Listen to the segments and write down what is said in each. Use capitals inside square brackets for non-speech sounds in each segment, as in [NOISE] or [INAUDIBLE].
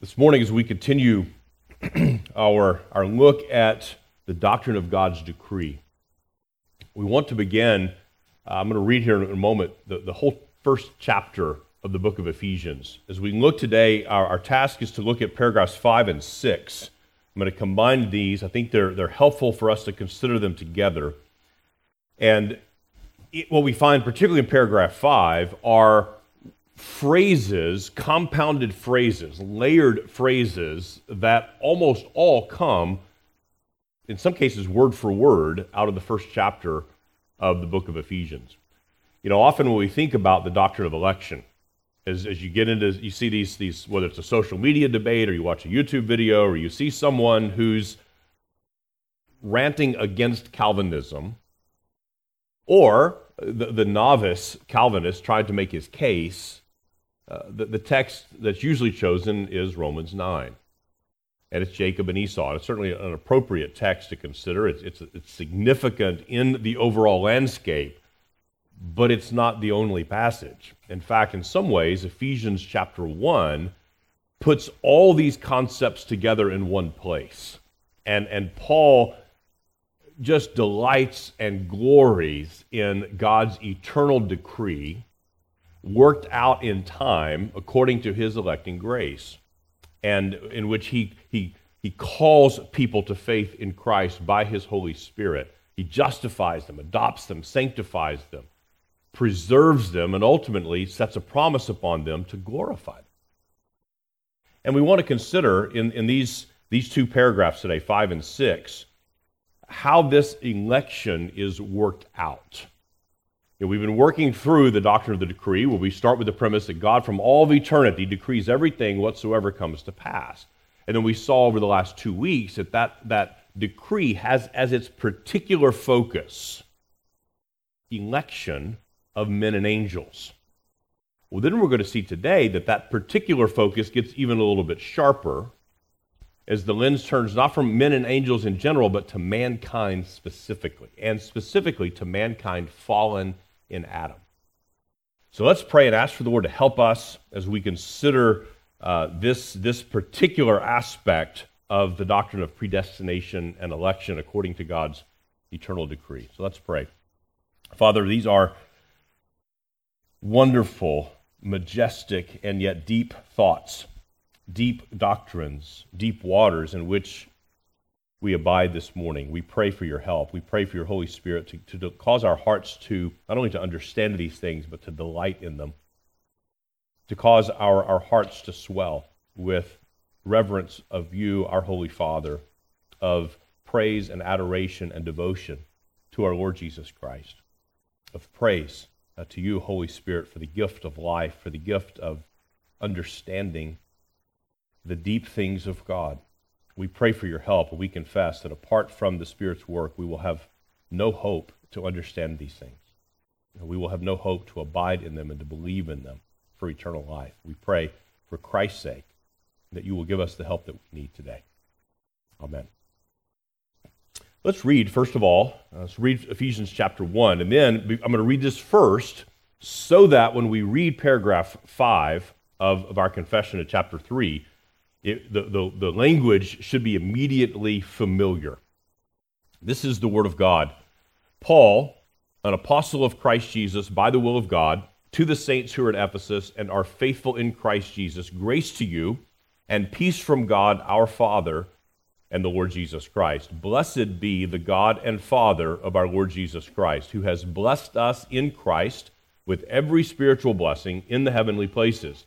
This morning, as we continue [CLEARS THROAT] our, our look at the doctrine of God's decree, we want to begin. Uh, I'm going to read here in a moment the, the whole first chapter of the book of Ephesians. As we look today, our, our task is to look at paragraphs 5 and 6. I'm going to combine these. I think they're, they're helpful for us to consider them together. And it, what we find, particularly in paragraph 5, are phrases, compounded phrases, layered phrases that almost all come, in some cases, word for word, out of the first chapter of the book of Ephesians. You know, often when we think about the doctrine of election, as, as you get into, you see these, these, whether it's a social media debate or you watch a YouTube video or you see someone who's ranting against Calvinism, or the, the novice Calvinist tried to make his case uh, the, the text that's usually chosen is Romans 9. And it's Jacob and Esau. It's certainly an appropriate text to consider. It's, it's, it's significant in the overall landscape, but it's not the only passage. In fact, in some ways, Ephesians chapter 1 puts all these concepts together in one place. And, and Paul just delights and glories in God's eternal decree worked out in time according to his electing grace, and in which he, he, he calls people to faith in Christ by his Holy Spirit. He justifies them, adopts them, sanctifies them, preserves them, and ultimately sets a promise upon them to glorify them. And we want to consider in, in these, these two paragraphs today, five and six, how this election is worked out. We've been working through the doctrine of the decree where we start with the premise that God from all of eternity decrees everything whatsoever comes to pass. And then we saw over the last two weeks that that, that decree has as its particular focus election of men and angels. Well, then we're going to see today that that particular focus gets even a little bit sharper as the lens turns not from men and angels in general, but to mankind specifically, and specifically to mankind fallen in Adam. So let's pray and ask for the Lord to help us as we consider uh, this, this particular aspect of the doctrine of predestination and election according to God's eternal decree. So let's pray. Father, these are wonderful, majestic, and yet deep thoughts, deep doctrines, deep waters in which we abide this morning. We pray for your help. We pray for your Holy Spirit to, to cause our hearts to not only to understand these things, but to delight in them, to cause our, our hearts to swell with reverence of you, our Holy Father, of praise and adoration and devotion to our Lord Jesus Christ, of praise uh, to you, Holy Spirit, for the gift of life, for the gift of understanding the deep things of God we pray for your help, and we confess that apart from the Spirit's work, we will have no hope to understand these things. We will have no hope to abide in them and to believe in them for eternal life. We pray for Christ's sake that you will give us the help that we need today. Amen. Let's read, first of all, uh, let's read Ephesians chapter 1. And then I'm going to read this first so that when we read paragraph 5 of, of our confession of chapter 3, it, the, the, the language should be immediately familiar. This is the Word of God. Paul, an apostle of Christ Jesus by the will of God, to the saints who are at Ephesus and are faithful in Christ Jesus, grace to you and peace from God our Father and the Lord Jesus Christ. Blessed be the God and Father of our Lord Jesus Christ, who has blessed us in Christ with every spiritual blessing in the heavenly places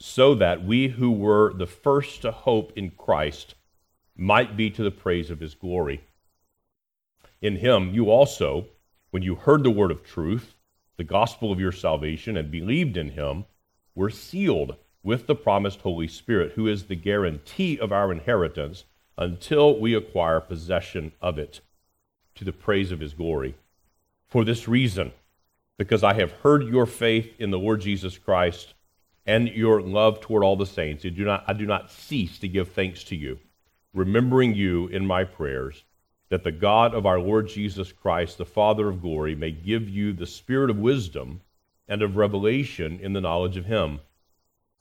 so that we who were the first to hope in Christ might be to the praise of his glory. In him you also, when you heard the word of truth, the gospel of your salvation, and believed in him, were sealed with the promised Holy Spirit, who is the guarantee of our inheritance until we acquire possession of it, to the praise of his glory. For this reason, because I have heard your faith in the Lord Jesus Christ and your love toward all the saints, I do not, I do not cease to give thanks to you, remembering you in my prayers that the God of our Lord Jesus Christ, the Father of glory, may give you the spirit of wisdom and of revelation in the knowledge of him,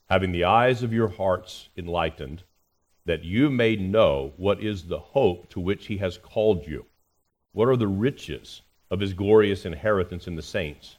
having the eyes of your hearts enlightened, that you may know what is the hope to which he has called you, what are the riches of his glorious inheritance in the saints,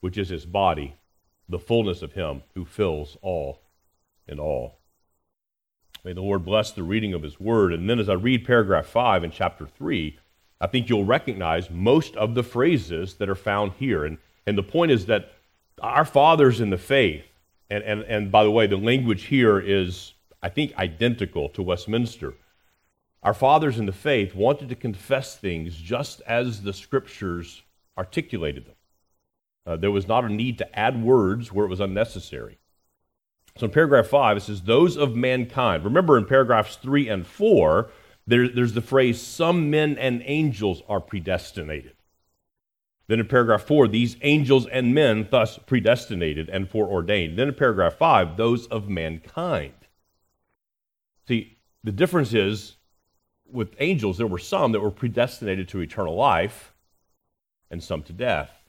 which is his body, the fullness of him who fills all in all. May the Lord bless the reading of His Word. And then as I read paragraph 5 in chapter 3, I think you'll recognize most of the phrases that are found here. And, and the point is that our fathers in the faith, and, and, and by the way, the language here is, I think, identical to Westminster. Our fathers in the faith wanted to confess things just as the scriptures articulated them. Uh, there was not a need to add words where it was unnecessary. So in paragraph 5, it says, those of mankind. Remember in paragraphs 3 and 4, there, there's the phrase, some men and angels are predestinated. Then in paragraph 4, these angels and men thus predestinated and foreordained. Then in paragraph 5, those of mankind. See, the difference is with angels, there were some that were predestinated to eternal life and some to death.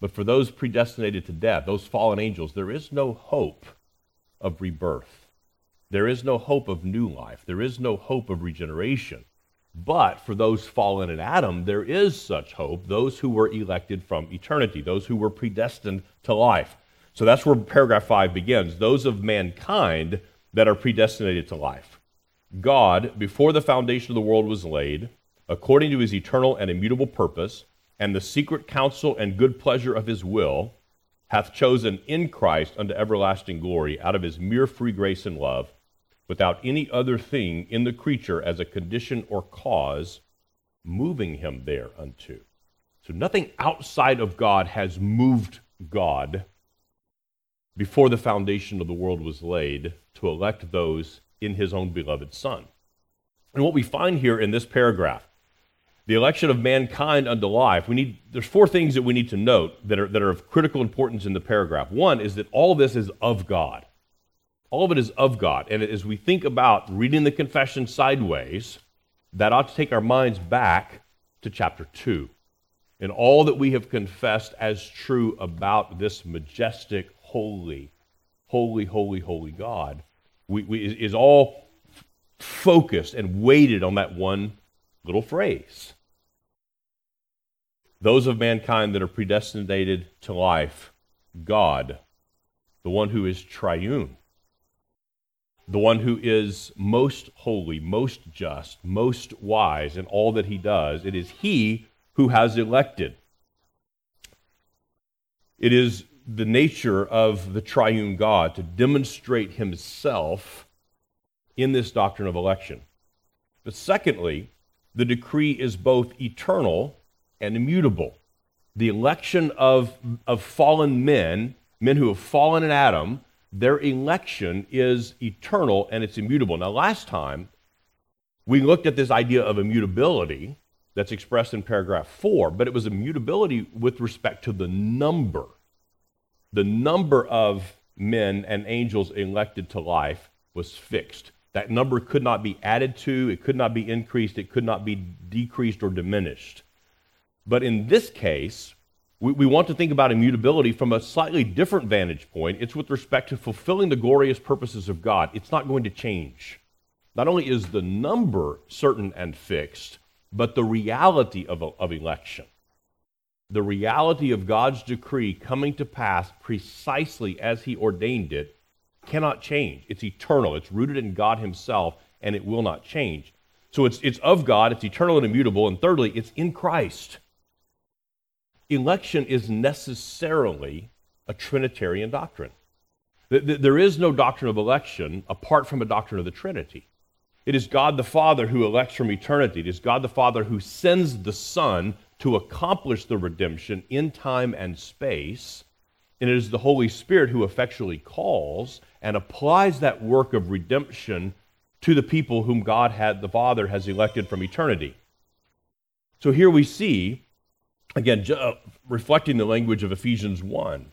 But for those predestinated to death, those fallen angels, there is no hope of rebirth. There is no hope of new life. There is no hope of regeneration. But for those fallen in Adam, there is such hope, those who were elected from eternity, those who were predestined to life. So that's where paragraph 5 begins. Those of mankind that are predestinated to life. God, before the foundation of the world was laid, according to his eternal and immutable purpose, and the secret counsel and good pleasure of his will, hath chosen in Christ unto everlasting glory out of his mere free grace and love, without any other thing in the creature as a condition or cause moving him thereunto. So nothing outside of God has moved God before the foundation of the world was laid to elect those in his own beloved Son. And what we find here in this paragraph the election of mankind unto life, we need, there's four things that we need to note that are, that are of critical importance in the paragraph. One is that all this is of God. All of it is of God. And as we think about reading the confession sideways, that ought to take our minds back to chapter 2 and all that we have confessed as true about this majestic, holy, holy, holy, holy God we, we, is all focused and weighted on that one little phrase those of mankind that are predestinated to life, God, the one who is triune, the one who is most holy, most just, most wise in all that he does. It is he who has elected. It is the nature of the triune God to demonstrate himself in this doctrine of election. But secondly, the decree is both eternal and immutable. The election of, of fallen men, men who have fallen in Adam, their election is eternal and it's immutable. Now, last time we looked at this idea of immutability that's expressed in paragraph four, but it was immutability with respect to the number. The number of men and angels elected to life was fixed. That number could not be added to, it could not be increased, it could not be decreased or diminished. But in this case, we, we want to think about immutability from a slightly different vantage point. It's with respect to fulfilling the glorious purposes of God. It's not going to change. Not only is the number certain and fixed, but the reality of, of election. The reality of God's decree coming to pass precisely as He ordained it cannot change. It's eternal, it's rooted in God Himself, and it will not change. So it's, it's of God, it's eternal and immutable, and thirdly, it's in Christ election is necessarily a Trinitarian doctrine. There is no doctrine of election apart from a doctrine of the Trinity. It is God the Father who elects from eternity. It is God the Father who sends the Son to accomplish the redemption in time and space. And it is the Holy Spirit who effectually calls and applies that work of redemption to the people whom God had, the Father has elected from eternity. So here we see again, uh, reflecting the language of Ephesians 1,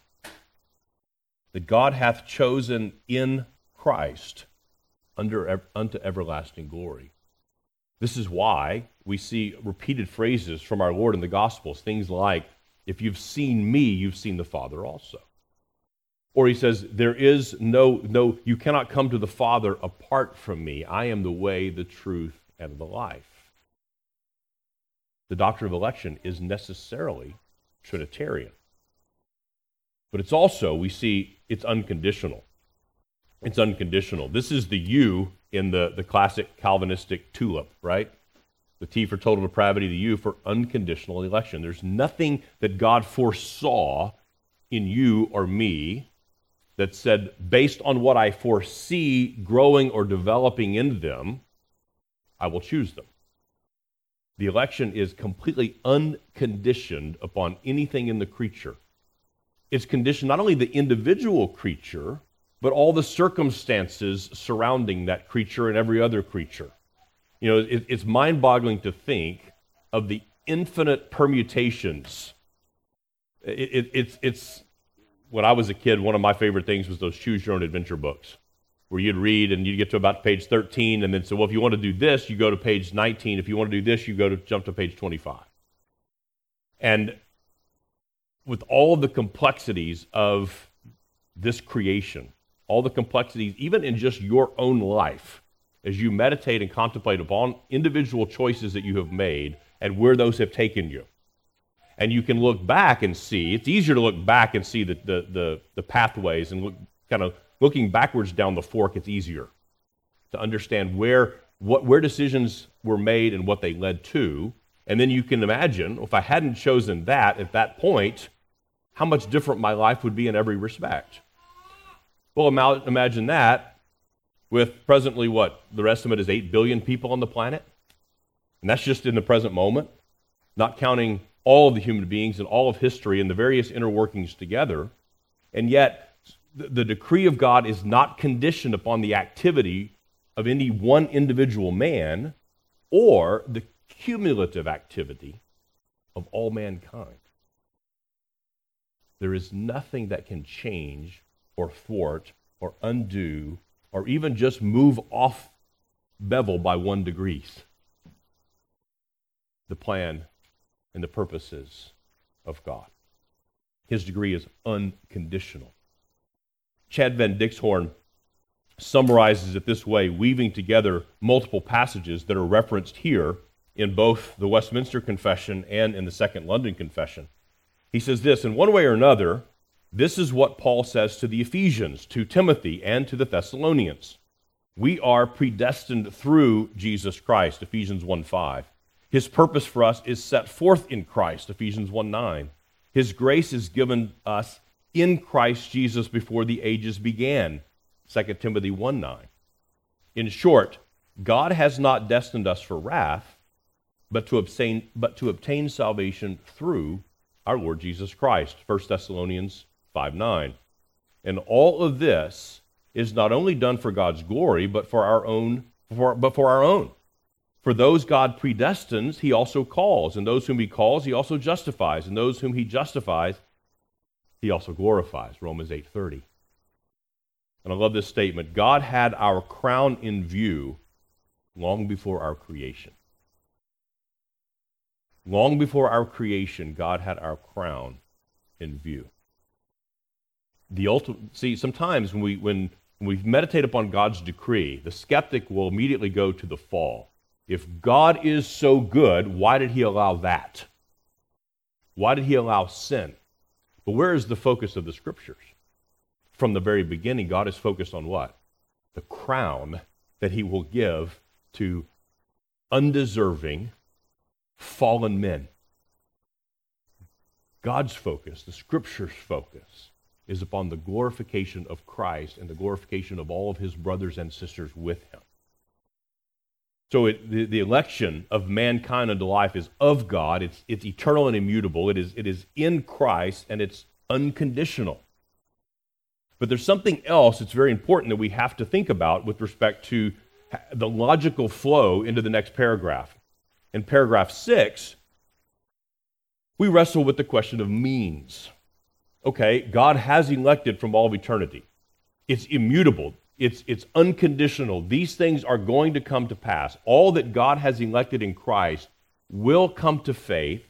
that God hath chosen in Christ under, unto everlasting glory. This is why we see repeated phrases from our Lord in the Gospels, things like, if you've seen me, you've seen the Father also. Or he says, there is no, no, you cannot come to the Father apart from me. I am the way, the truth, and the life the doctrine of election is necessarily Trinitarian. But it's also, we see, it's unconditional. It's unconditional. This is the U in the, the classic Calvinistic tulip, right? The T for total depravity, the U for unconditional election. There's nothing that God foresaw in you or me that said, based on what I foresee growing or developing in them, I will choose them. The election is completely unconditioned upon anything in the creature. It's conditioned not only the individual creature, but all the circumstances surrounding that creature and every other creature. You know, it, it's mind boggling to think of the infinite permutations. It, it, it's, it's, when I was a kid, one of my favorite things was those choose your own adventure books where you'd read and you'd get to about page 13 and then say, well, if you want to do this, you go to page 19. If you want to do this, you go to jump to page 25. And with all the complexities of this creation, all the complexities, even in just your own life, as you meditate and contemplate upon individual choices that you have made and where those have taken you. And you can look back and see, it's easier to look back and see the, the, the, the pathways and look, kind of looking backwards down the fork, it's easier to understand where, what, where decisions were made and what they led to. And then you can imagine if I hadn't chosen that at that point, how much different my life would be in every respect. Well, imagine that with presently what? The estimate is 8 billion people on the planet. And that's just in the present moment, not counting all of the human beings and all of history and the various inner workings together. And yet, the decree of God is not conditioned upon the activity of any one individual man or the cumulative activity of all mankind. There is nothing that can change or thwart or undo or even just move off bevel by one degrees the plan and the purposes of God. His degree is unconditional. Chad Van Dixhoorn summarizes it this way, weaving together multiple passages that are referenced here in both the Westminster Confession and in the Second London Confession. He says this In one way or another, this is what Paul says to the Ephesians, to Timothy, and to the Thessalonians. We are predestined through Jesus Christ, Ephesians 1 5. His purpose for us is set forth in Christ, Ephesians 1 9. His grace is given us in Christ Jesus before the ages began. 2 Timothy 1 9. In short, God has not destined us for wrath, but to obtain, but to obtain salvation through our Lord Jesus Christ. 1 Thessalonians 5 9. And all of this is not only done for God's glory, but for our own, for, but for our own. For those God predestines, he also calls, and those whom he calls, he also justifies, and those whom he justifies, he also glorifies romans 8.30 And I love this statement God had our crown in view long before our creation. Long before our creation, God had our crown in view. The ultimate, see, sometimes when we, when, when we meditate upon God's decree, the skeptic will immediately go to the fall. If God is so good, why did he allow that? Why did he allow sin? But where is the focus of the scriptures? From the very beginning, God is focused on what? The crown that he will give to undeserving, fallen men. God's focus, the scripture's focus, is upon the glorification of Christ and the glorification of all of his brothers and sisters with him. So it, the, the election of mankind unto life is of God. It's, it's eternal and immutable. It is, it is in Christ and it's unconditional. But there's something else that's very important that we have to think about with respect to the logical flow into the next paragraph. In paragraph six, we wrestle with the question of means. Okay, God has elected from all of eternity. It's immutable. It's, it's unconditional. These things are going to come to pass. All that God has elected in Christ will come to faith,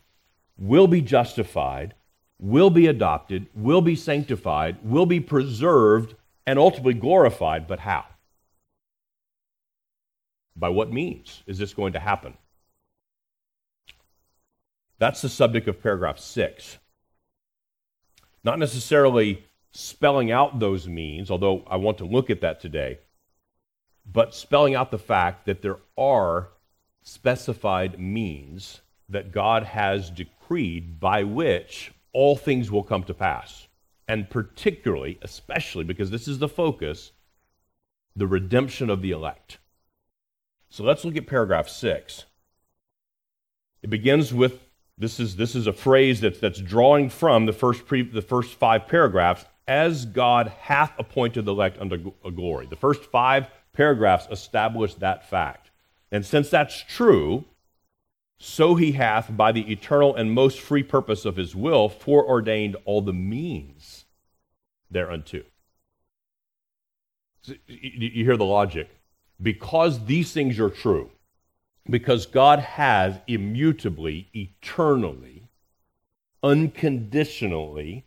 will be justified, will be adopted, will be sanctified, will be preserved, and ultimately glorified. But how? By what means is this going to happen? That's the subject of paragraph six. Not necessarily spelling out those means, although I want to look at that today, but spelling out the fact that there are specified means that God has decreed by which all things will come to pass. And particularly, especially because this is the focus, the redemption of the elect. So let's look at paragraph six. It begins with this is, this is a phrase that's, that's drawing from the first, pre, the first five paragraphs as God hath appointed the elect unto a uh, glory. The first five paragraphs establish that fact. And since that's true, so he hath, by the eternal and most free purpose of his will, foreordained all the means thereunto. You hear the logic. Because these things are true, because God has immutably, eternally, unconditionally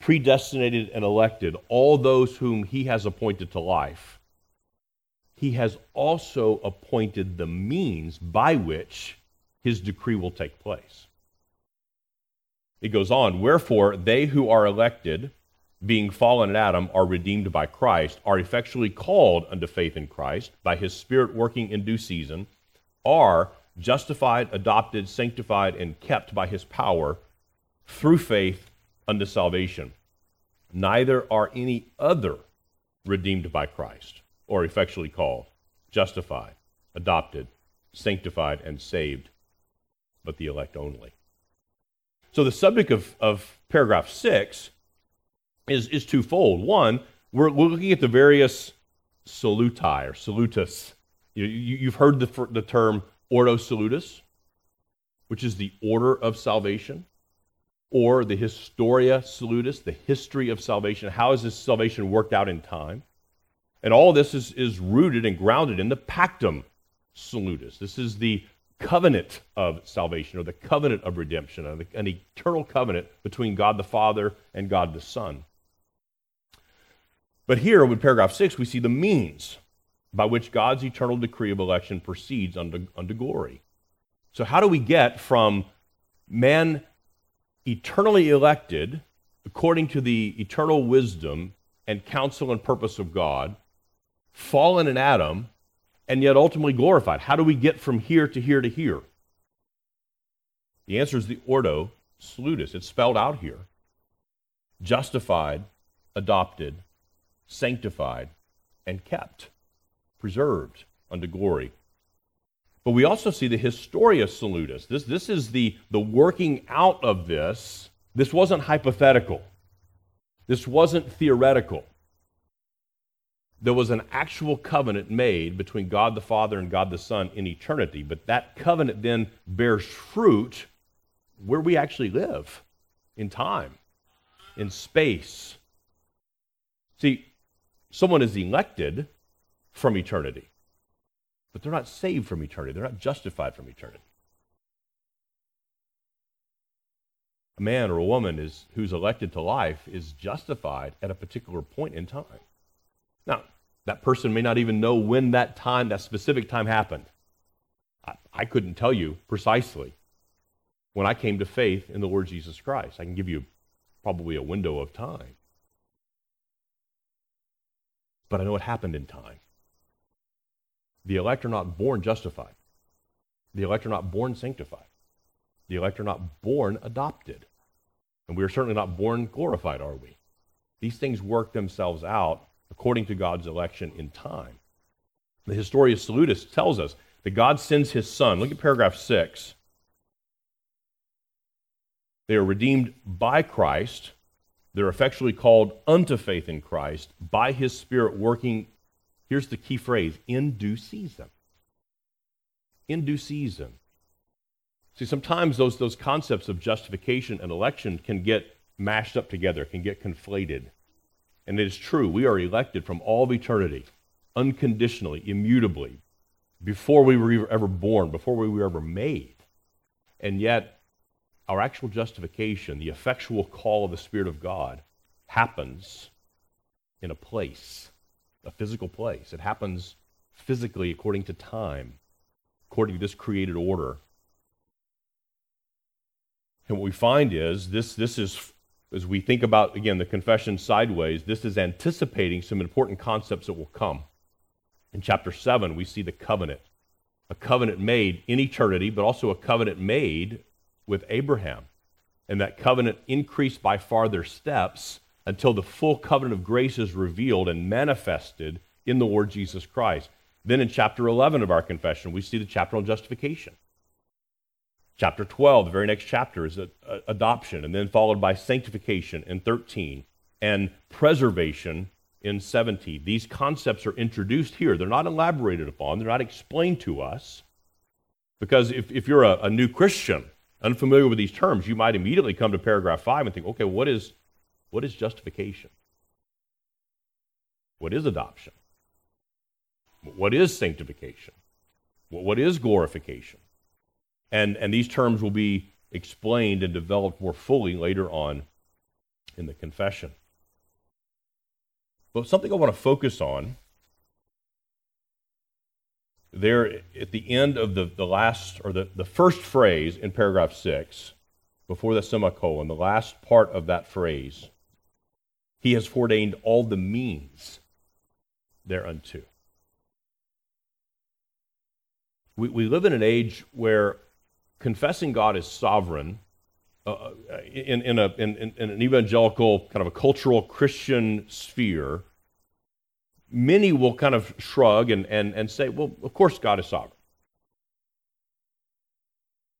predestinated and elected all those whom he has appointed to life, he has also appointed the means by which his decree will take place. It goes on, wherefore they who are elected, being fallen in Adam, are redeemed by Christ, are effectually called unto faith in Christ, by his Spirit working in due season, are justified, adopted, sanctified, and kept by his power through faith unto salvation. Neither are any other redeemed by Christ, or effectually called, justified, adopted, sanctified, and saved, but the elect only. So the subject of, of paragraph six is, is twofold. One, we're looking at the various saluti or salutus. You, have heard the, the term ordo salutis, which is the order of salvation or the Historia Salutis, the history of salvation. How has this salvation worked out in time? And all this is, is rooted and grounded in the Pactum Salutis. This is the covenant of salvation or the covenant of redemption, an eternal covenant between God the Father and God the Son. But here, with paragraph 6, we see the means by which God's eternal decree of election proceeds unto, unto glory. So, how do we get from man eternally elected according to the eternal wisdom and counsel and purpose of God, fallen in Adam, and yet ultimately glorified. How do we get from here to here to here? The answer is the ordo salutis. It's spelled out here. Justified, adopted, sanctified, and kept, preserved unto glory. But we also see the Historia Salutis. This, this is the, the working out of this. This wasn't hypothetical, this wasn't theoretical. There was an actual covenant made between God the Father and God the Son in eternity, but that covenant then bears fruit where we actually live in time, in space. See, someone is elected from eternity, but they're not saved from eternity. They're not justified from eternity. A man or a woman is, who's elected to life is justified at a particular point in time. Now, that person may not even know when that time, that specific time happened. I, I couldn't tell you precisely when I came to faith in the Lord Jesus Christ. I can give you probably a window of time. But I know it happened in time. The elect are not born justified. The elect are not born sanctified. The elect are not born adopted. And we are certainly not born glorified, are we? These things work themselves out according to God's election in time. The Historia Salutis tells us that God sends his Son. Look at paragraph 6. They are redeemed by Christ. They're effectually called unto faith in Christ by his Spirit working, here's the key phrase, in due season. In due season. See, sometimes those, those concepts of justification and election can get mashed up together, can get conflated. And it is true, we are elected from all of eternity, unconditionally, immutably, before we were ever born, before we were ever made. And yet, our actual justification, the effectual call of the Spirit of God, happens in a place, a physical place. It happens physically according to time, according to this created order. And what we find is this, this is, as we think about, again, the confession sideways, this is anticipating some important concepts that will come. In chapter 7, we see the covenant. A covenant made in eternity, but also a covenant made with Abraham. And that covenant increased by farther steps until the full covenant of grace is revealed and manifested in the Lord Jesus Christ. Then in chapter 11 of our confession, we see the chapter on justification. Chapter 12, the very next chapter, is adoption, and then followed by sanctification in 13 and preservation in 17. These concepts are introduced here. They're not elaborated upon, they're not explained to us. Because if, if you're a, a new Christian, unfamiliar with these terms, you might immediately come to paragraph 5 and think, okay, what is, what is justification? What is adoption? What is sanctification? What is glorification? And, and these terms will be explained and developed more fully later on in the confession. But something I want to focus on there at the end of the, the last, or the, the first phrase in paragraph six, before the semicolon, the last part of that phrase, he has ordained all the means thereunto. We, we live in an age where confessing God is sovereign uh, uh, in, in, a, in, in an evangelical, kind of a cultural Christian sphere, many will kind of shrug and, and, and say, well, of course God is sovereign.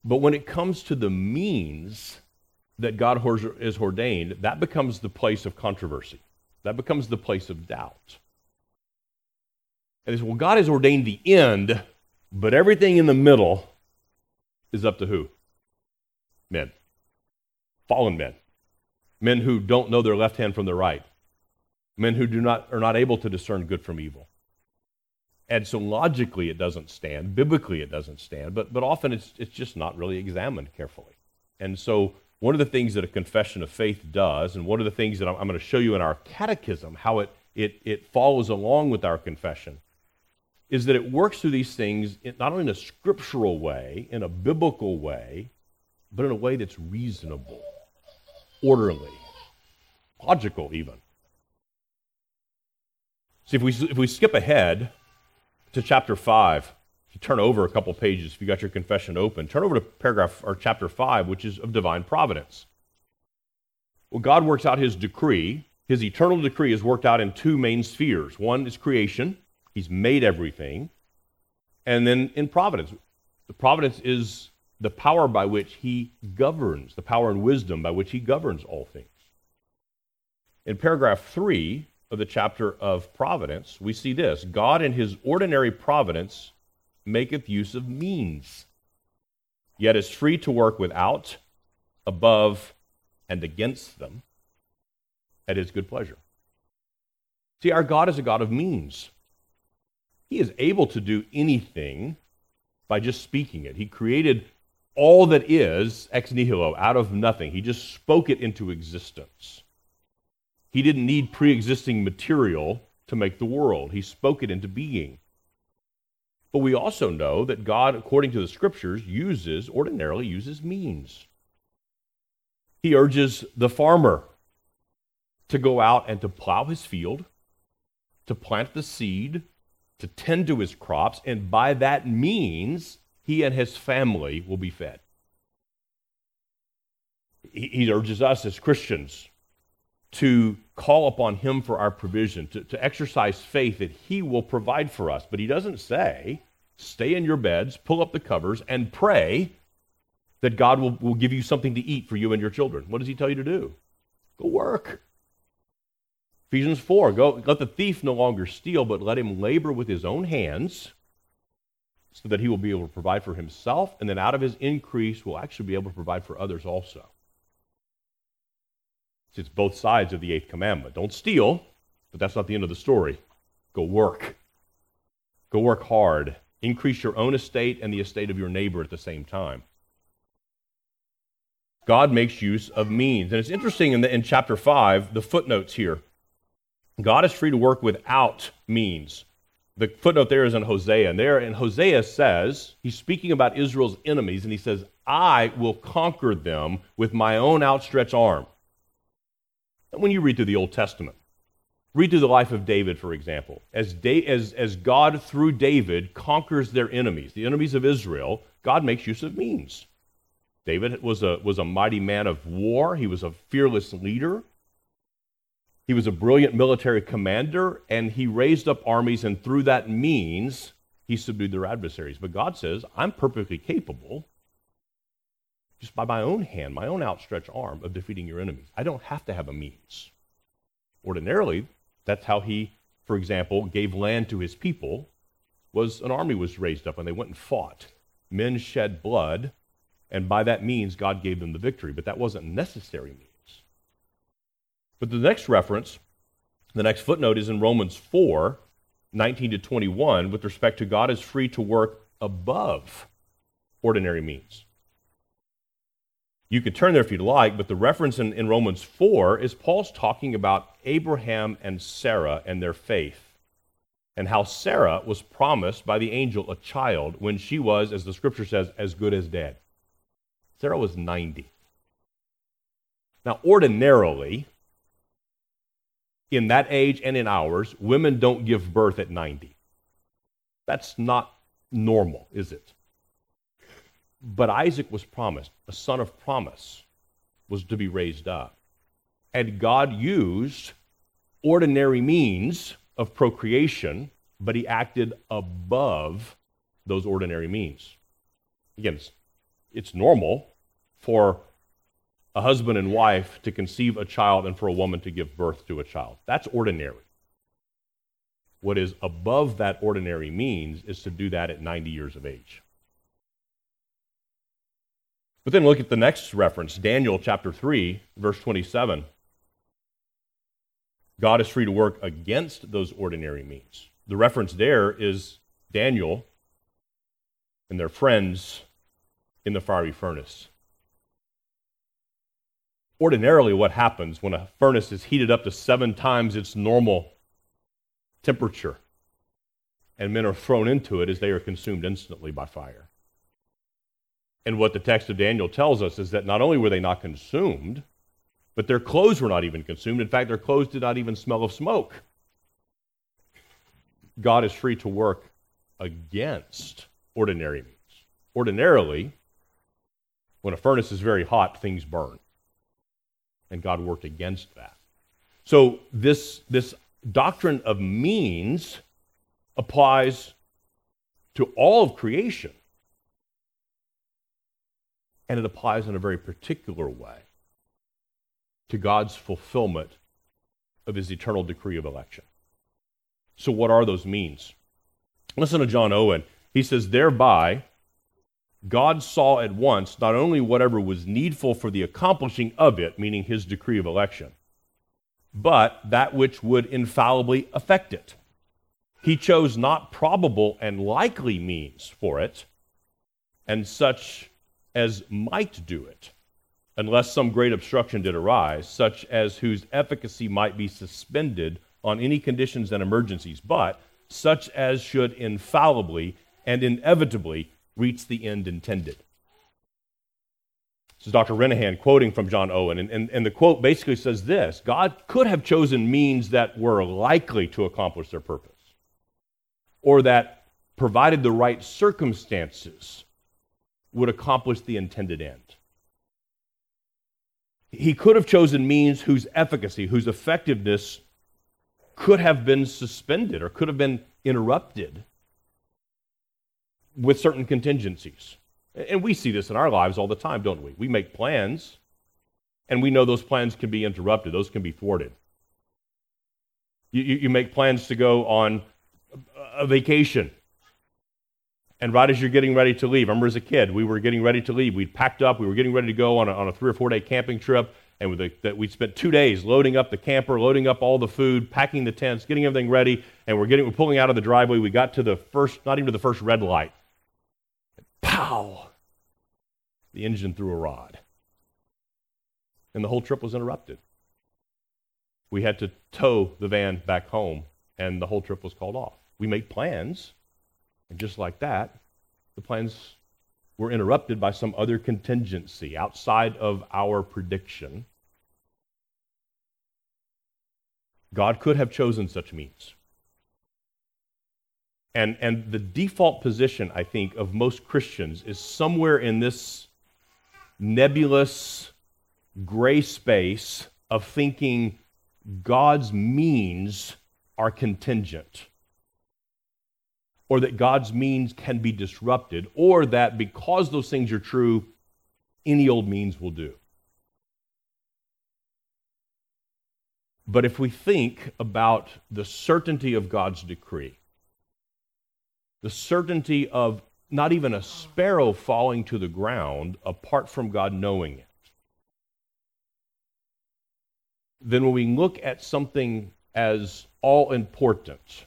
But when it comes to the means that God is ordained, that becomes the place of controversy. That becomes the place of doubt. And it's, well, God has ordained the end, but everything in the middle is up to who? Men. Fallen men. Men who don't know their left hand from their right. Men who do not, are not able to discern good from evil. And so logically it doesn't stand, biblically it doesn't stand, but, but often it's, it's just not really examined carefully. And so one of the things that a confession of faith does, and one of the things that I'm, I'm going to show you in our catechism, how it, it, it follows along with our confession, is that it works through these things not only in a scriptural way, in a biblical way, but in a way that's reasonable, orderly, logical, even. See, if we, if we skip ahead to chapter 5, if you turn over a couple pages, if you got your confession open, turn over to paragraph or chapter 5, which is of divine providence. Well, God works out his decree. His eternal decree is worked out in two main spheres. One is creation, He's made everything. And then in providence, the providence is the power by which he governs, the power and wisdom by which he governs all things. In paragraph 3 of the chapter of providence, we see this God in his ordinary providence maketh use of means, yet is free to work without, above, and against them at his good pleasure. See, our God is a God of means. He is able to do anything by just speaking it. He created all that is ex nihilo, out of nothing. He just spoke it into existence. He didn't need pre existing material to make the world, He spoke it into being. But we also know that God, according to the scriptures, uses, ordinarily uses means. He urges the farmer to go out and to plow his field, to plant the seed, to tend to his crops, and by that means, he and his family will be fed. He urges us as Christians to call upon him for our provision, to, to exercise faith that he will provide for us. But he doesn't say, stay in your beds, pull up the covers, and pray that God will, will give you something to eat for you and your children. What does he tell you to do? Go work. Ephesians 4 go, let the thief no longer steal, but let him labor with his own hands so that he will be able to provide for himself, and then out of his increase will actually be able to provide for others also. It's both sides of the eighth commandment. Don't steal, but that's not the end of the story. Go work. Go work hard. Increase your own estate and the estate of your neighbor at the same time. God makes use of means. And it's interesting in, the, in chapter 5, the footnotes here. God is free to work without means. The footnote there is in Hosea. And there in Hosea says, he's speaking about Israel's enemies, and he says, I will conquer them with my own outstretched arm. When you read through the Old Testament, read through the life of David, for example. As, da- as, as God, through David, conquers their enemies, the enemies of Israel, God makes use of means. David was a, was a mighty man of war, he was a fearless leader. He was a brilliant military commander, and he raised up armies, and through that means, he subdued their adversaries. But God says, I'm perfectly capable, just by my own hand, my own outstretched arm, of defeating your enemies. I don't have to have a means. Ordinarily, that's how he, for example, gave land to his people, was an army was raised up, and they went and fought. Men shed blood, and by that means, God gave them the victory. But that wasn't necessary means. But the next reference, the next footnote is in Romans 4 19 to 21, with respect to God is free to work above ordinary means. You could turn there if you'd like, but the reference in, in Romans 4 is Paul's talking about Abraham and Sarah and their faith, and how Sarah was promised by the angel a child when she was, as the scripture says, as good as dead. Sarah was 90. Now, ordinarily, in that age and in ours, women don't give birth at 90. That's not normal, is it? But Isaac was promised, a son of promise was to be raised up. And God used ordinary means of procreation, but he acted above those ordinary means. Again, it's, it's normal for a husband and wife to conceive a child and for a woman to give birth to a child. That's ordinary. What is above that ordinary means is to do that at 90 years of age. But then look at the next reference, Daniel chapter 3, verse 27. God is free to work against those ordinary means. The reference there is Daniel and their friends in the fiery furnace ordinarily what happens when a furnace is heated up to seven times its normal temperature and men are thrown into it is they are consumed instantly by fire. And what the text of Daniel tells us is that not only were they not consumed, but their clothes were not even consumed. In fact, their clothes did not even smell of smoke. God is free to work against ordinary means. Ordinarily, when a furnace is very hot, things burn and God worked against that. So this, this doctrine of means applies to all of creation. And it applies in a very particular way to God's fulfillment of his eternal decree of election. So, what are those means? Listen to John Owen. He says, Thereby, God saw at once not only whatever was needful for the accomplishing of it, meaning his decree of election, but that which would infallibly affect it. He chose not probable and likely means for it, and such as might do it, unless some great obstruction did arise, such as whose efficacy might be suspended on any conditions and emergencies, but such as should infallibly and inevitably reach the end intended. This is Dr. Renihan quoting from John Owen, and, and, and the quote basically says this God could have chosen means that were likely to accomplish their purpose, or that, provided the right circumstances, would accomplish the intended end. He could have chosen means whose efficacy, whose effectiveness could have been suspended or could have been interrupted with certain contingencies. And we see this in our lives all the time, don't we? We make plans, and we know those plans can be interrupted, those can be thwarted. You, you, you make plans to go on a vacation, and right as you're getting ready to leave, I remember as a kid, we were getting ready to leave. We'd packed up, we were getting ready to go on a, on a three or four day camping trip, and the, that we spent two days loading up the camper, loading up all the food, packing the tents, getting everything ready, and we're getting we're pulling out of the driveway. We got to the first, not even to the first red light. Pow! The engine threw a rod. And the whole trip was interrupted. We had to tow the van back home, and the whole trip was called off. We made plans, and just like that, the plans were interrupted by some other contingency outside of our prediction. God could have chosen such means. And, and the default position, I think, of most Christians is somewhere in this nebulous gray space of thinking God's means are contingent or that God's means can be disrupted, or that because those things are true, any old means will do. But if we think about the certainty of God's decree, the certainty of not even a sparrow falling to the ground apart from God knowing it, then when we look at something as all important,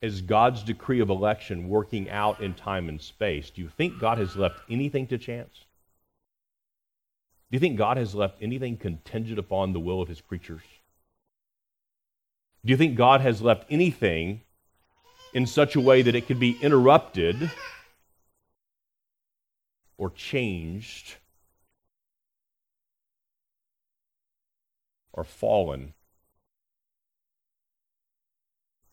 is God's decree of election working out in time and space, do you think God has left anything to chance? Do you think God has left anything contingent upon the will of his creatures? Do you think God has left anything in such a way that it could be interrupted or changed or fallen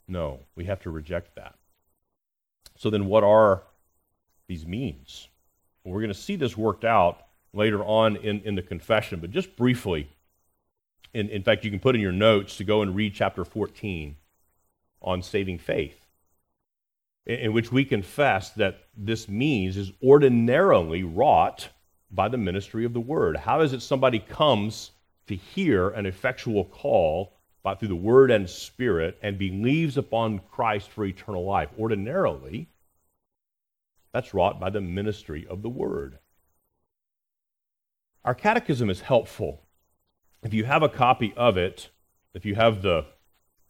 no, we have to reject that. So then, what are these means? Well, we're going to see this worked out later on in, in the confession, but just briefly, in, in fact, you can put in your notes to go and read chapter 14 on saving faith, in, in which we confess that this means is ordinarily wrought by the ministry of the word. How is it somebody comes to hear an effectual call by through the word and spirit and believes upon Christ for eternal life. Ordinarily, that's wrought by the ministry of the word. Our catechism is helpful. If you have a copy of it, if you have the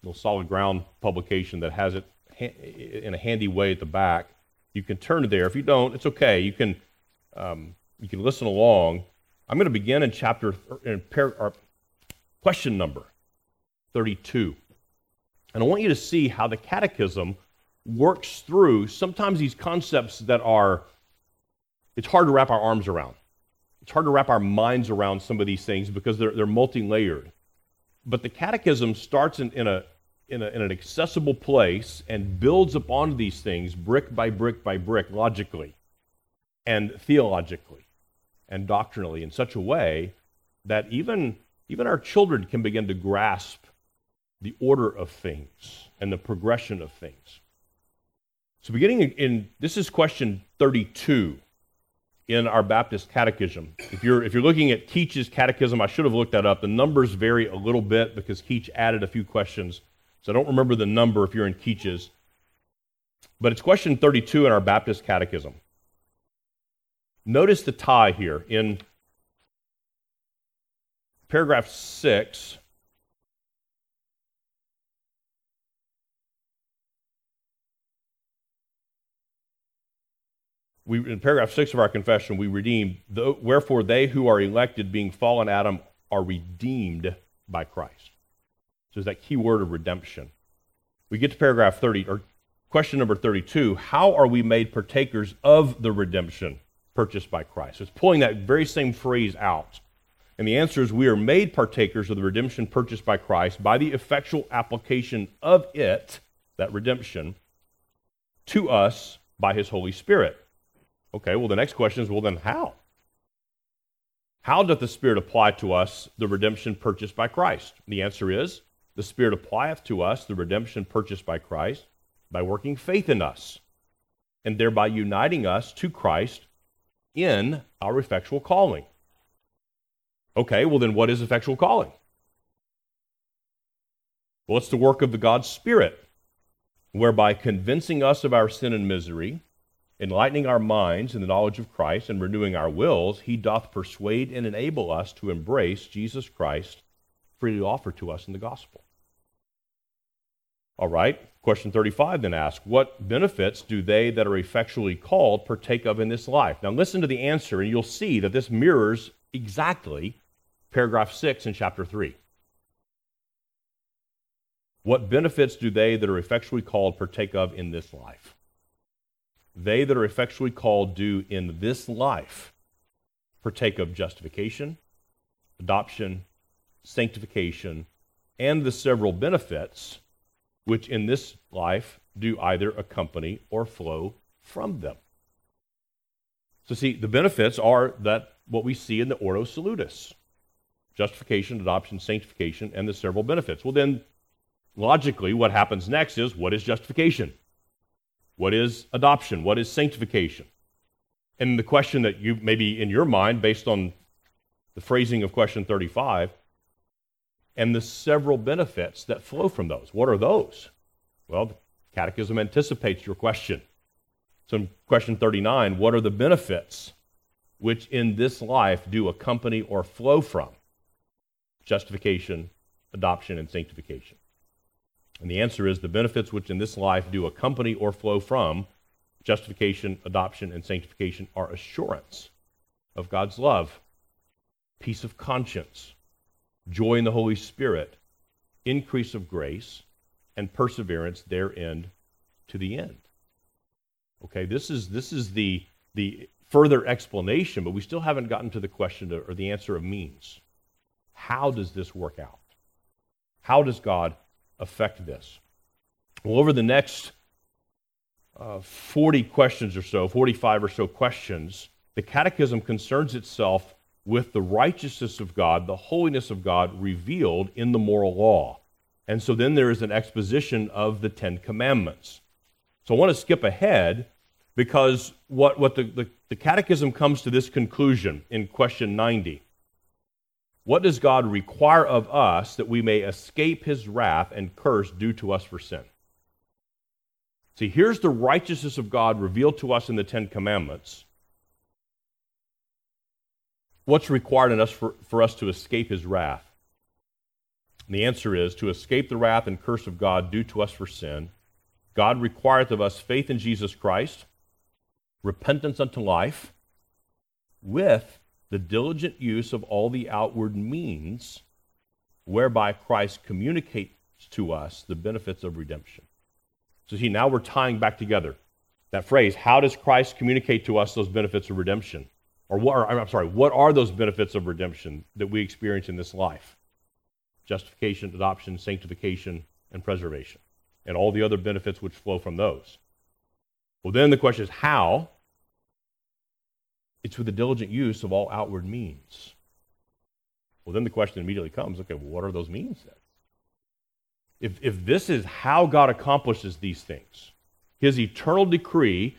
little solid ground publication that has it in a handy way at the back, you can turn to there. If you don't, it's okay. You can um, you can listen along. I'm going to begin in chapter in par, question number 32. And I want you to see how the catechism works through sometimes these concepts that are, it's hard to wrap our arms around. It's hard to wrap our minds around some of these things because they're, they're multi layered. But the catechism starts in, in, a, in, a, in an accessible place and builds upon these things brick by brick by brick, logically and theologically and doctrinally in such a way that even, even our children can begin to grasp the order of things and the progression of things. So, beginning in, this is question 32 in our Baptist Catechism. If you're, if you're looking at Keach's Catechism, I should have looked that up. The numbers vary a little bit because Keach added a few questions. So, I don't remember the number if you're in Keach's. But it's question 32 in our Baptist Catechism. Notice the tie here in paragraph 6 we, in paragraph six of our confession, we redeem, the, wherefore they who are elected, being fallen Adam, are redeemed by Christ. So it's that key word of redemption. We get to paragraph 30, or question number 32 How are we made partakers of the redemption purchased by Christ? So it's pulling that very same phrase out. And the answer is we are made partakers of the redemption purchased by Christ by the effectual application of it, that redemption, to us by his Holy Spirit. Okay, well, the next question is well, then how? How doth the Spirit apply to us the redemption purchased by Christ? The answer is the Spirit applieth to us the redemption purchased by Christ by working faith in us and thereby uniting us to Christ in our effectual calling. Okay, well, then what is effectual calling? Well, it's the work of the God's Spirit, whereby convincing us of our sin and misery, enlightening our minds in the knowledge of Christ, and renewing our wills, he doth persuade and enable us to embrace Jesus Christ freely offered to us in the gospel. All right, question 35 then asks, What benefits do they that are effectually called partake of in this life? Now listen to the answer, and you'll see that this mirrors exactly paragraph 6 in chapter 3. What benefits do they that are effectually called partake of in this life? They that are effectually called do in this life partake of justification, adoption, sanctification, and the several benefits which in this life do either accompany or flow from them. So, see, the benefits are that what we see in the Ordo Salutis justification, adoption, sanctification, and the several benefits. Well, then, logically, what happens next is what is justification? What is adoption? What is sanctification? And the question that you maybe in your mind, based on the phrasing of question 35, and the several benefits that flow from those. What are those? Well, the Catechism anticipates your question. So, in question 39, what are the benefits which in this life do accompany or flow from justification, adoption, and sanctification? And the answer is the benefits which in this life do accompany or flow from justification, adoption, and sanctification are assurance of God's love, peace of conscience, joy in the Holy Spirit, increase of grace, and perseverance therein to the end. Okay, this is this is the the further explanation, but we still haven't gotten to the question or the answer of means. How does this work out? How does God affect this? Well, over the next uh, 40 questions or so, 45 or so questions, the Catechism concerns itself with the righteousness of God, the holiness of God revealed in the moral law. And so then there is an exposition of the Ten Commandments. So I want to skip ahead because what, what the, the, the Catechism comes to this conclusion in question 90. What does God require of us that we may escape his wrath and curse due to us for sin? See, here's the righteousness of God revealed to us in the Ten Commandments. What's required in us for, for us to escape his wrath? And the answer is to escape the wrath and curse of God due to us for sin. God requireth of us faith in Jesus Christ, repentance unto life, with the diligent use of all the outward means whereby Christ communicates to us the benefits of redemption. So, see, now we're tying back together that phrase how does Christ communicate to us those benefits of redemption? Or what are, I'm sorry, what are those benefits of redemption that we experience in this life? Justification, adoption, sanctification, and preservation, and all the other benefits which flow from those. Well, then the question is how? It's with the diligent use of all outward means. Well, then the question immediately comes okay, well, what are those means then? If, if this is how God accomplishes these things, his eternal decree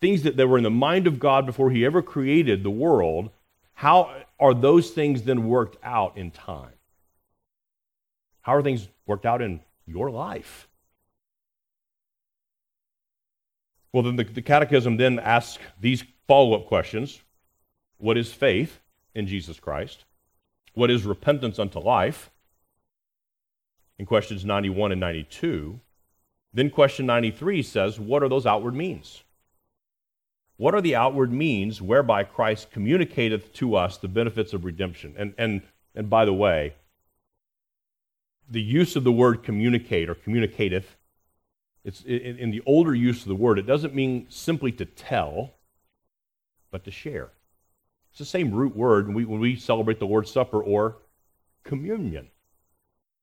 things that, that were in the mind of God before He ever created the world, how are those things then worked out in time? How are things worked out in your life? Well, then the, the Catechism then asks these follow up questions What is faith in Jesus Christ? What is repentance unto life? In questions 91 and 92. Then question 93 says, What are those outward means? what are the outward means whereby Christ communicateth to us the benefits of redemption? And, and, and by the way, the use of the word communicate or communicateth, it's in, in the older use of the word, it doesn't mean simply to tell, but to share. It's the same root word when we, when we celebrate the Lord's Supper or communion.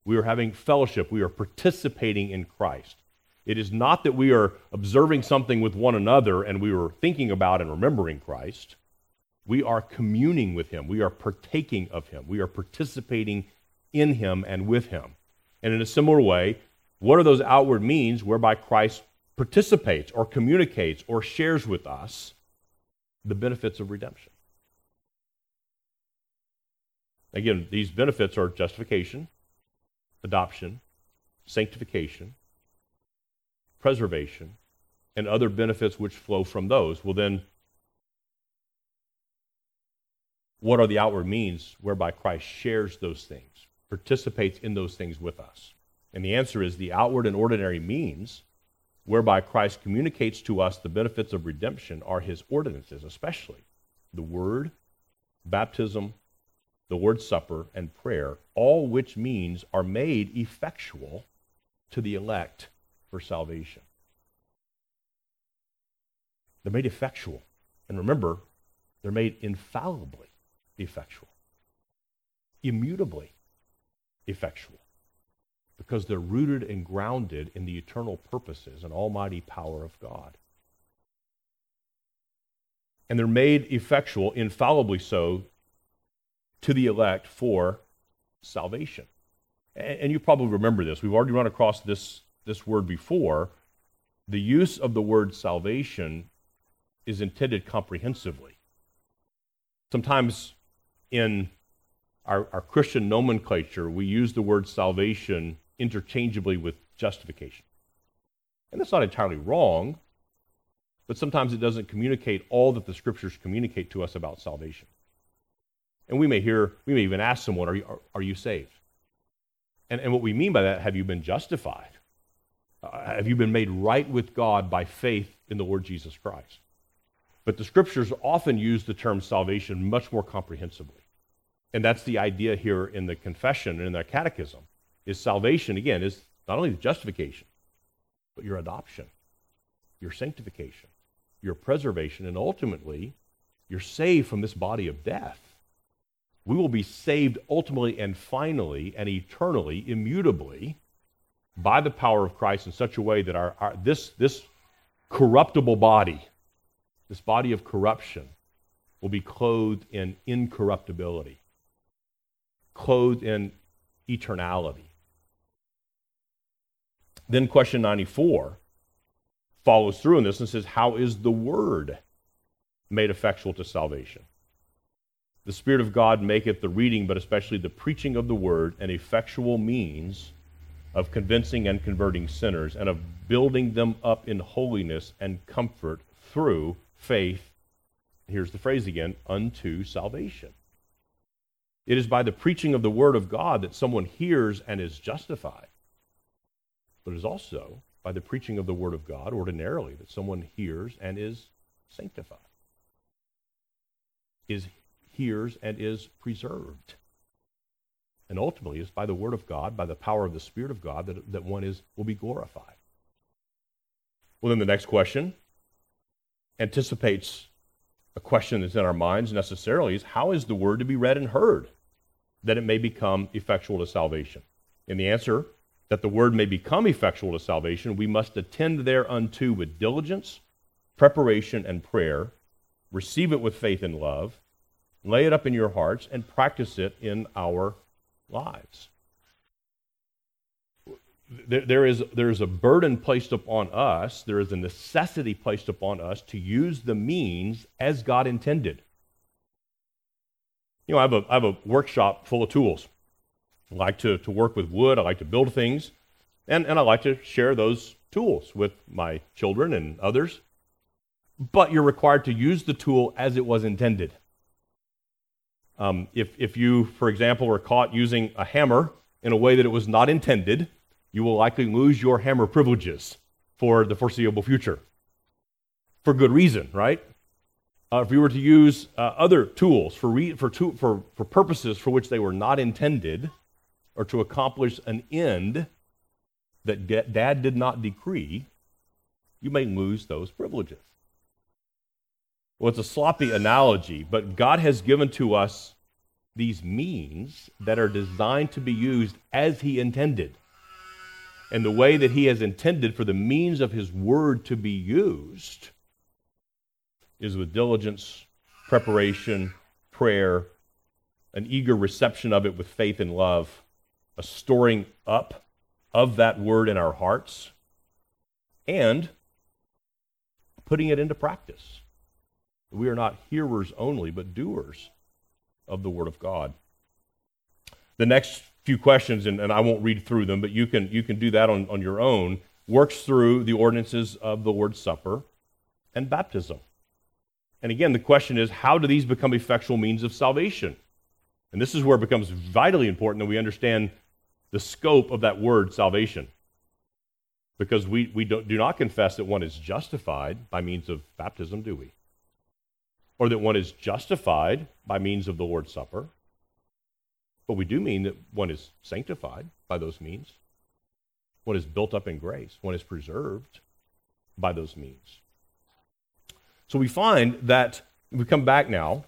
We are having fellowship, we are participating in Christ. It is not that we are observing something with one another and we are thinking about and remembering Christ. We are communing with Him. We are partaking of Him. We are participating in Him and with Him. And in a similar way, what are those outward means whereby Christ participates or communicates or shares with us the benefits of redemption? Again, these benefits are justification, adoption, sanctification, preservation, and other benefits which flow from those. Well, then, what are the outward means whereby Christ shares those things, participates in those things with us? And the answer is the outward and ordinary means whereby Christ communicates to us the benefits of redemption are his ordinances, especially the word, baptism, the Lord's Supper, and prayer, all which means are made effectual to the elect for salvation. They're made effectual. And remember, they're made infallibly effectual, immutably effectual, because they're rooted and grounded in the eternal purposes and almighty power of God. And they're made effectual, infallibly so, to the elect for salvation. And, you probably remember this. We've already run across this this word before, the use of the word salvation is intended comprehensively. Sometimes in our, our Christian nomenclature, we use the word salvation interchangeably with justification. And that's not entirely wrong, but sometimes it doesn't communicate all that the scriptures communicate to us about salvation. And we may hear, we may even ask someone, Are you, are, are you saved? And, and what we mean by that, have you been justified? Uh, have you been made right with God by faith in the Lord Jesus Christ? But the scriptures often use the term salvation much more comprehensively. And that's the idea here in the confession and in the catechism is salvation again is not only the justification, but your adoption, your sanctification, your preservation, and ultimately you're saved from this body of death. We will be saved ultimately and finally and eternally, immutably by the power of Christ in such a way that our, our, this, this corruptible body, this body of corruption, will be clothed in incorruptibility, clothed in eternality. Then question 94 follows through in this and says, How is the word made effectual to salvation? The Spirit of God maketh the reading, but especially the preaching of the word, an effectual means of convincing and converting sinners, and of building them up in holiness and comfort through faith. Here's the phrase again unto salvation. It is by the preaching of the Word of God that someone hears and is justified. But it is also by the preaching of the Word of God, ordinarily, that someone hears and is sanctified, is hears and is preserved. And ultimately, it's by the Word of God, by the power of the Spirit of God, that, that one is, will be glorified. Well, then the next question anticipates a question that's in our minds necessarily is how is the Word to be read and heard that it may become effectual to salvation? And the answer that the Word may become effectual to salvation, we must attend thereunto with diligence, preparation, and prayer, receive it with faith and love, lay it up in your hearts, and practice it in our lives. There, there, is, there is a burden placed upon us, there is a necessity placed upon us to use the means as God intended. You know, I have a, I have a workshop full of tools. I like to, to work with wood, I like to build things, and, and I like to share those tools with my children and others. But you're required to use the tool as it was intended. Um, if, if you, for example, were caught using a hammer in a way that it was not intended, you will likely lose your hammer privileges for the foreseeable future. For good reason, right? uh, if we were to use uh, other tools for, re- for, to- for, for purposes for which they were not intended, or to accomplish an end that dad did not decree, you may lose those privileges. Well, it's a sloppy analogy, but God has given to us these means that are designed to be used as He intended. And the way that He has intended for the means of His Word to be used is with diligence, preparation, prayer, an eager reception of it with faith and love, a storing up of that Word in our hearts, and putting it into practice. We are not hearers only, but doers of the Word of God. The next few questions, and, and I won't read through them, but you can, you can do that on, on your own, works through the ordinances of the Lord's Supper and baptism. And again, the question is how do these become effectual means of salvation? And this is where it becomes vitally important that we understand the scope of that word salvation. Because we, we do not confess that one is justified by means of baptism, do we? or that one is justified by means of the Lord's Supper. But we do mean that one is sanctified by those means. One is built up in grace. One is preserved by those means. So we find that we come back now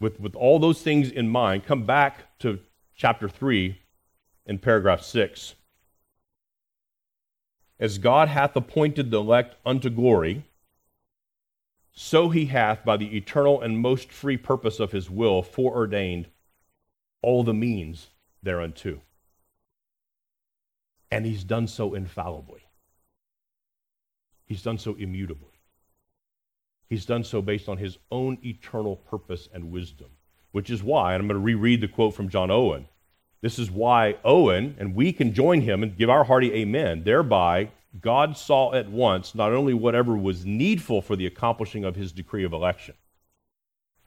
with, with all those things in mind, come back to chapter 3 in paragraph 6. As God hath appointed the elect unto glory, so he hath, by the eternal and most free purpose of his will, foreordained all the means thereunto. And he's done so infallibly. He's done so immutably. He's done so based on his own eternal purpose and wisdom, which is why, and I'm going to reread the quote from John Owen. This is why Owen, and we can join him and give our hearty amen, thereby God saw at once not only whatever was needful for the accomplishing of his decree of election,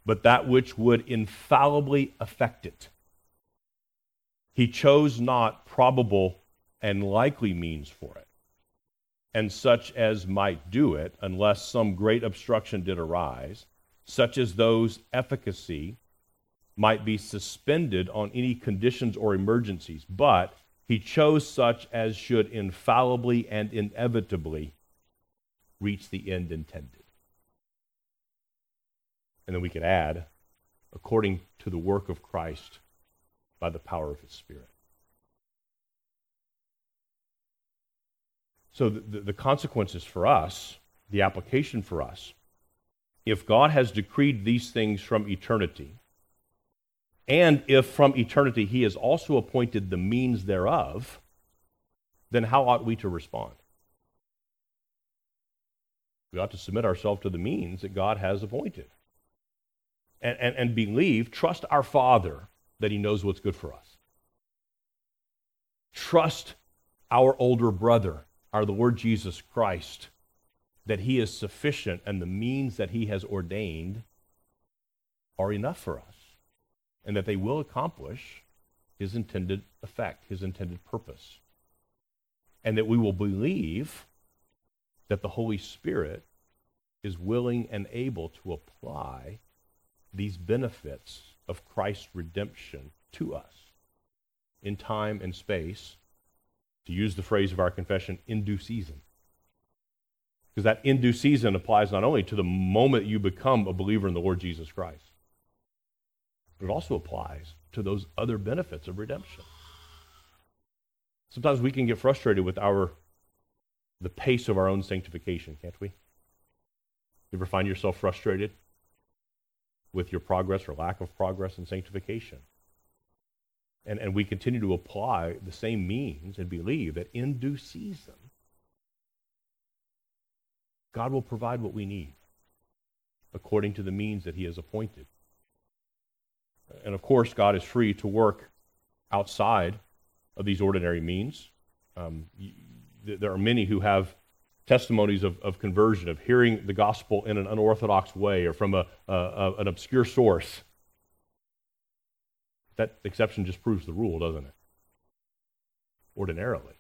but that which would infallibly affect it. He chose not probable and likely means for it, and such as might do it, unless some great obstruction did arise, such as those efficacy might be suspended on any conditions or emergencies, but he chose such as should infallibly and inevitably reach the end intended. And then we could add, according to the work of Christ by the power of his Spirit. So, the, the, consequences for us, the application for us, if God has decreed these things from eternity, and if from eternity he has also appointed the means thereof, then how ought we to respond? We ought to submit ourselves to the means that God has appointed. And, and, and believe, trust our Father that he knows what's good for us. Trust our older brother, our Lord Jesus Christ, that he is sufficient and the means that he has ordained are enough for us and that they will accomplish his intended effect, his intended purpose. And that we will believe that the Holy Spirit is willing and able to apply these benefits of Christ's redemption to us in time and space, to use the phrase of our confession, in due season. Because that in due season applies not only to the moment you become a believer in the Lord Jesus Christ, but it also applies to those other benefits of redemption. Sometimes we can get frustrated with our the pace of our own sanctification, can't we? You ever find yourself frustrated with your progress or lack of progress in sanctification? And, and we continue to apply the same means and believe that in due season, God will provide what we need according to the means that He has appointed. And of course, God is free to work outside of these ordinary means. Um, there are many who have testimonies of, of conversion, of hearing the gospel in an unorthodox way or from a, a, an obscure source. That exception just proves the rule, doesn't it? Ordinarily.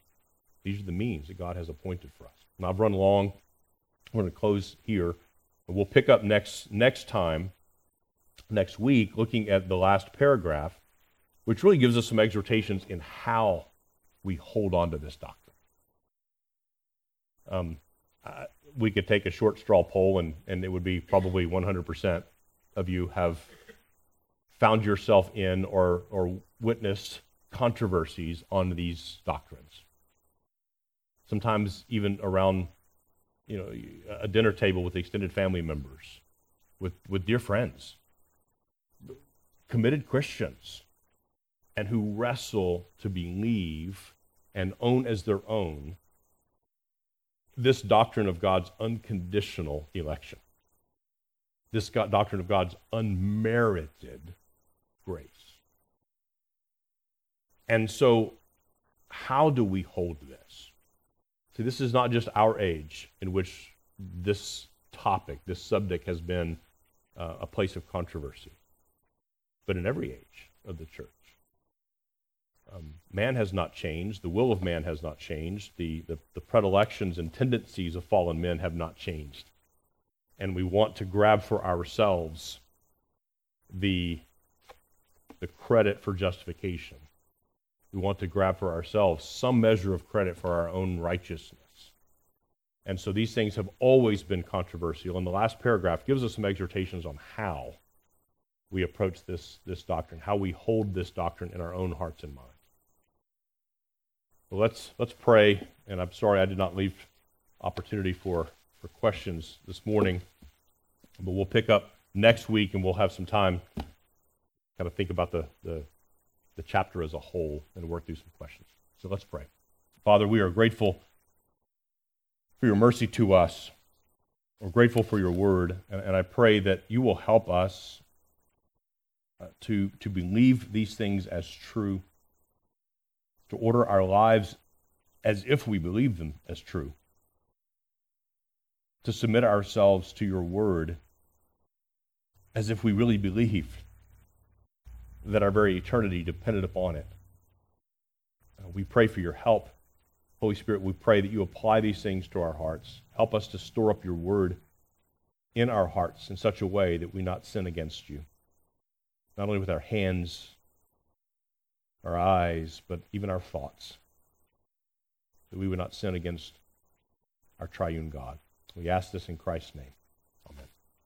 These are the means that God has appointed for us. Now, I've run long. We're going to close here. We'll pick up next, next time, next week, looking at the last paragraph, which really gives us some exhortations in how we hold on to this doctrine. Um, uh, we could take a short straw poll, and, and it would be probably 100% of you have found yourself in or, or witnessed controversies on these doctrines. Sometimes even around you know, a dinner table with extended family members, with, with dear friends, committed Christians, and who wrestle to believe and own as their own this doctrine of God's unconditional election, this doctrine of God's unmerited grace. And so, how do we hold this? See, this is not just our age in which this topic, this subject, has been uh, a place of controversy, but in every age of the church. Um, man has not changed. The will of man has not changed. The, the, the predilections and tendencies of fallen men have not changed. And we want to grab for ourselves the, the credit for justification. We want to grab for ourselves some measure of credit for our own righteousness. And so these things have always been controversial. And the last paragraph gives us some exhortations on how we approach this, this doctrine, how we hold this doctrine in our own hearts and minds. Well, let's, let's pray. And I'm sorry I did not leave opportunity for, for questions this morning. But we'll pick up next week and we'll have some time kind of think about the, the, the chapter as a whole and work through some questions. So let's pray. Father, we are grateful for your mercy to us. We're grateful for your word. And, and I pray that you will help us uh, to, to believe these things as true to order our lives as if we believe them as true, to submit ourselves to your word as if we really believed that our very eternity depended upon it. Uh, we pray for your help. Holy Spirit, we pray that you apply these things to our hearts. Help us to store up your word in our hearts in such a way that we not sin against you, not only with our hands our eyes, but even our thoughts, that we would not sin against our triune God. We ask this in Christ's name.